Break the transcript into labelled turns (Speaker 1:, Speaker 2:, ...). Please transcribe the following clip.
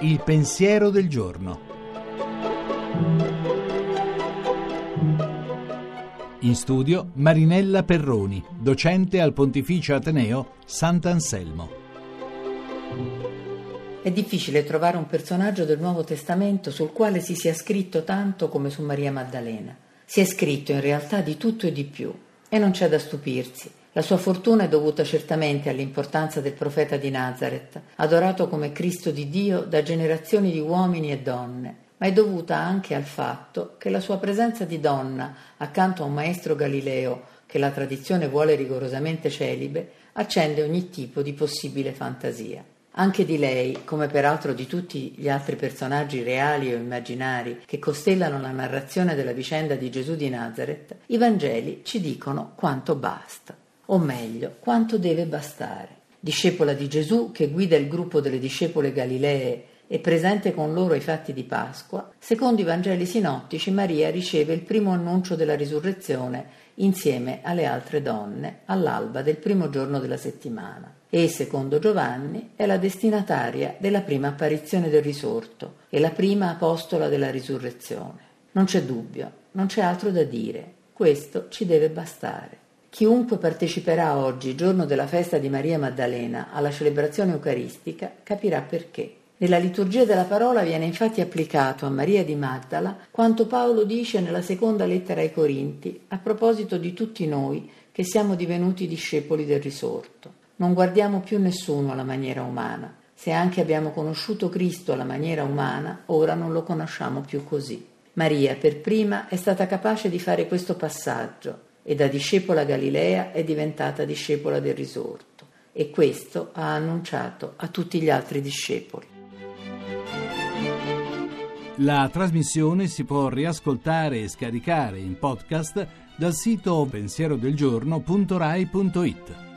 Speaker 1: Il pensiero del giorno. In studio Marinella Perroni, docente al Pontificio Ateneo Sant'Anselmo.
Speaker 2: È difficile trovare un personaggio del Nuovo Testamento sul quale si sia scritto tanto come su Maria Maddalena. Si è scritto in realtà di tutto e di più, e non c'è da stupirsi. La sua fortuna è dovuta certamente all'importanza del profeta di Nazareth, adorato come Cristo di Dio da generazioni di uomini e donne, ma è dovuta anche al fatto che la sua presenza di donna accanto a un maestro Galileo che la tradizione vuole rigorosamente celibe, accende ogni tipo di possibile fantasia. Anche di lei, come peraltro di tutti gli altri personaggi reali o immaginari che costellano la narrazione della vicenda di Gesù di Nazareth, i Vangeli ci dicono quanto basta o meglio, quanto deve bastare. Discepola di Gesù che guida il gruppo delle discepole Galilee e presente con loro ai fatti di Pasqua, secondo i Vangeli sinottici Maria riceve il primo annuncio della risurrezione insieme alle altre donne all'alba del primo giorno della settimana e, secondo Giovanni, è la destinataria della prima apparizione del risorto e la prima apostola della risurrezione. Non c'è dubbio, non c'è altro da dire, questo ci deve bastare. Chiunque parteciperà oggi, giorno della festa di Maria Maddalena, alla celebrazione eucaristica, capirà perché. Nella liturgia della parola viene infatti applicato a Maria di Magdala quanto Paolo dice nella seconda lettera ai Corinti a proposito di tutti noi che siamo divenuti discepoli del risorto. Non guardiamo più nessuno alla maniera umana. Se anche abbiamo conosciuto Cristo alla maniera umana, ora non lo conosciamo più così. Maria per prima è stata capace di fare questo passaggio e da discepola Galilea è diventata discepola del risorto e questo ha annunciato a tutti gli altri discepoli.
Speaker 1: La trasmissione si può riascoltare e scaricare in podcast dal sito pensierodelgiorno.rai.it.